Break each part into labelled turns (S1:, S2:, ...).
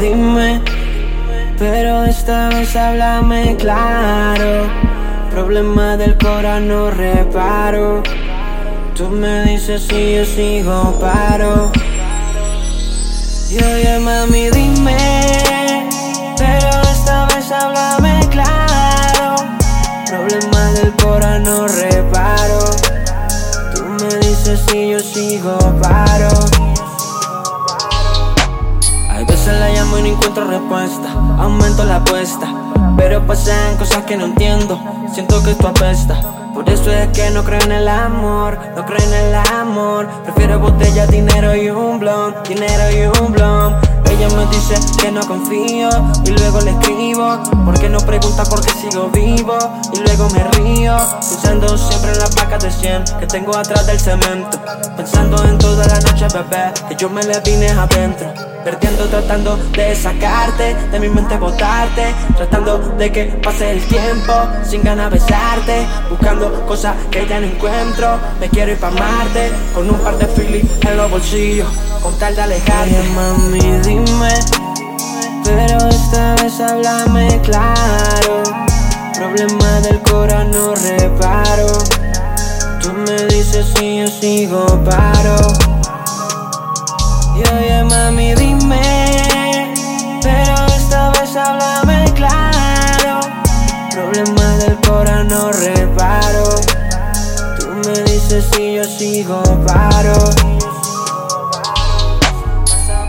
S1: dime, pero esta vez háblame claro. Problema del corazón no reparo. Tú me dices si yo sigo paro. Y oye mami dime, pero esta vez háblame claro. Problema del corazón no reparo. Tú me dices si yo sigo paro. Encuentro respuesta. Aumento la apuesta. Pero pasan cosas que no entiendo. Siento que esto apesta. Por eso es que no creo en el amor, no creo en el amor. Prefiero botella, dinero y un blon, dinero y un blon. Ella me dice que no confío y luego le escribo. Porque no pregunta por qué sigo vivo y luego me río. Pensando siempre en la placa de 100 que tengo atrás del cemento. Pensando en toda la noche, bebé, que yo me le vine adentro. Perdiendo, tratando de sacarte de mi mente, botarte. Tratando de que pase el tiempo sin ganas de besarte. Buscando cosas que ya no encuentro. Me quiero ir pa' Marte con un par de filis en los bolsillos. Con tal de alejarte. Mami, dime. Pero esta vez háblame claro. Problema del corazón reparo. Tú me dices si yo sigo paro. Y oye mami sigo paro.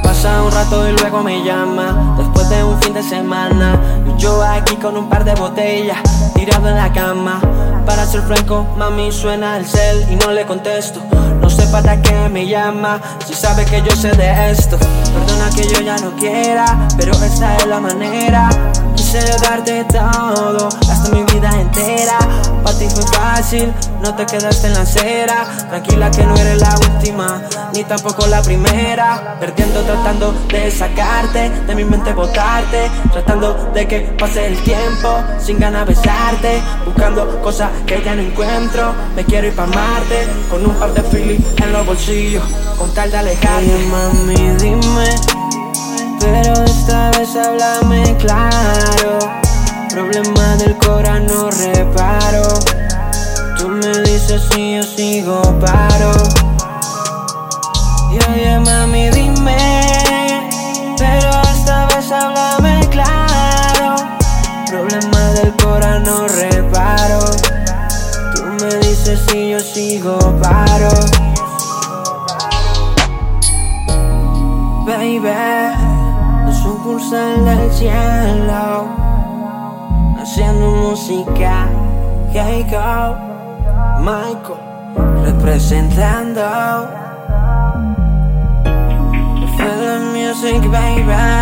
S1: Pasa un rato y luego me llama Después de un fin de semana. Yo aquí con un par de botellas Tirado en la cama. Para ser franco, mami suena el cel Y no le contesto. No sé para qué me llama Si sabe que yo sé de esto. Perdona que yo ya no quiera Pero esta es la manera. Quise darte todo Hasta mi vida entera ti fue fácil No te quedaste en la acera. Tranquila que no eres la última Ni tampoco la primera. Perdiendo tratando de sacarte De mi mente botarte. Tratando de que pase el tiempo Sin ganas besarte. Buscando cosas que ya no encuentro Me quiero ir pa' Marte. Con un par de filis en los bolsillos Con tal de alejarte. Mami dime Pero esta vez háblame claro Baby, no sucursal del cielo, haciendo música. Hey Michael, representando. Feel the music, baby.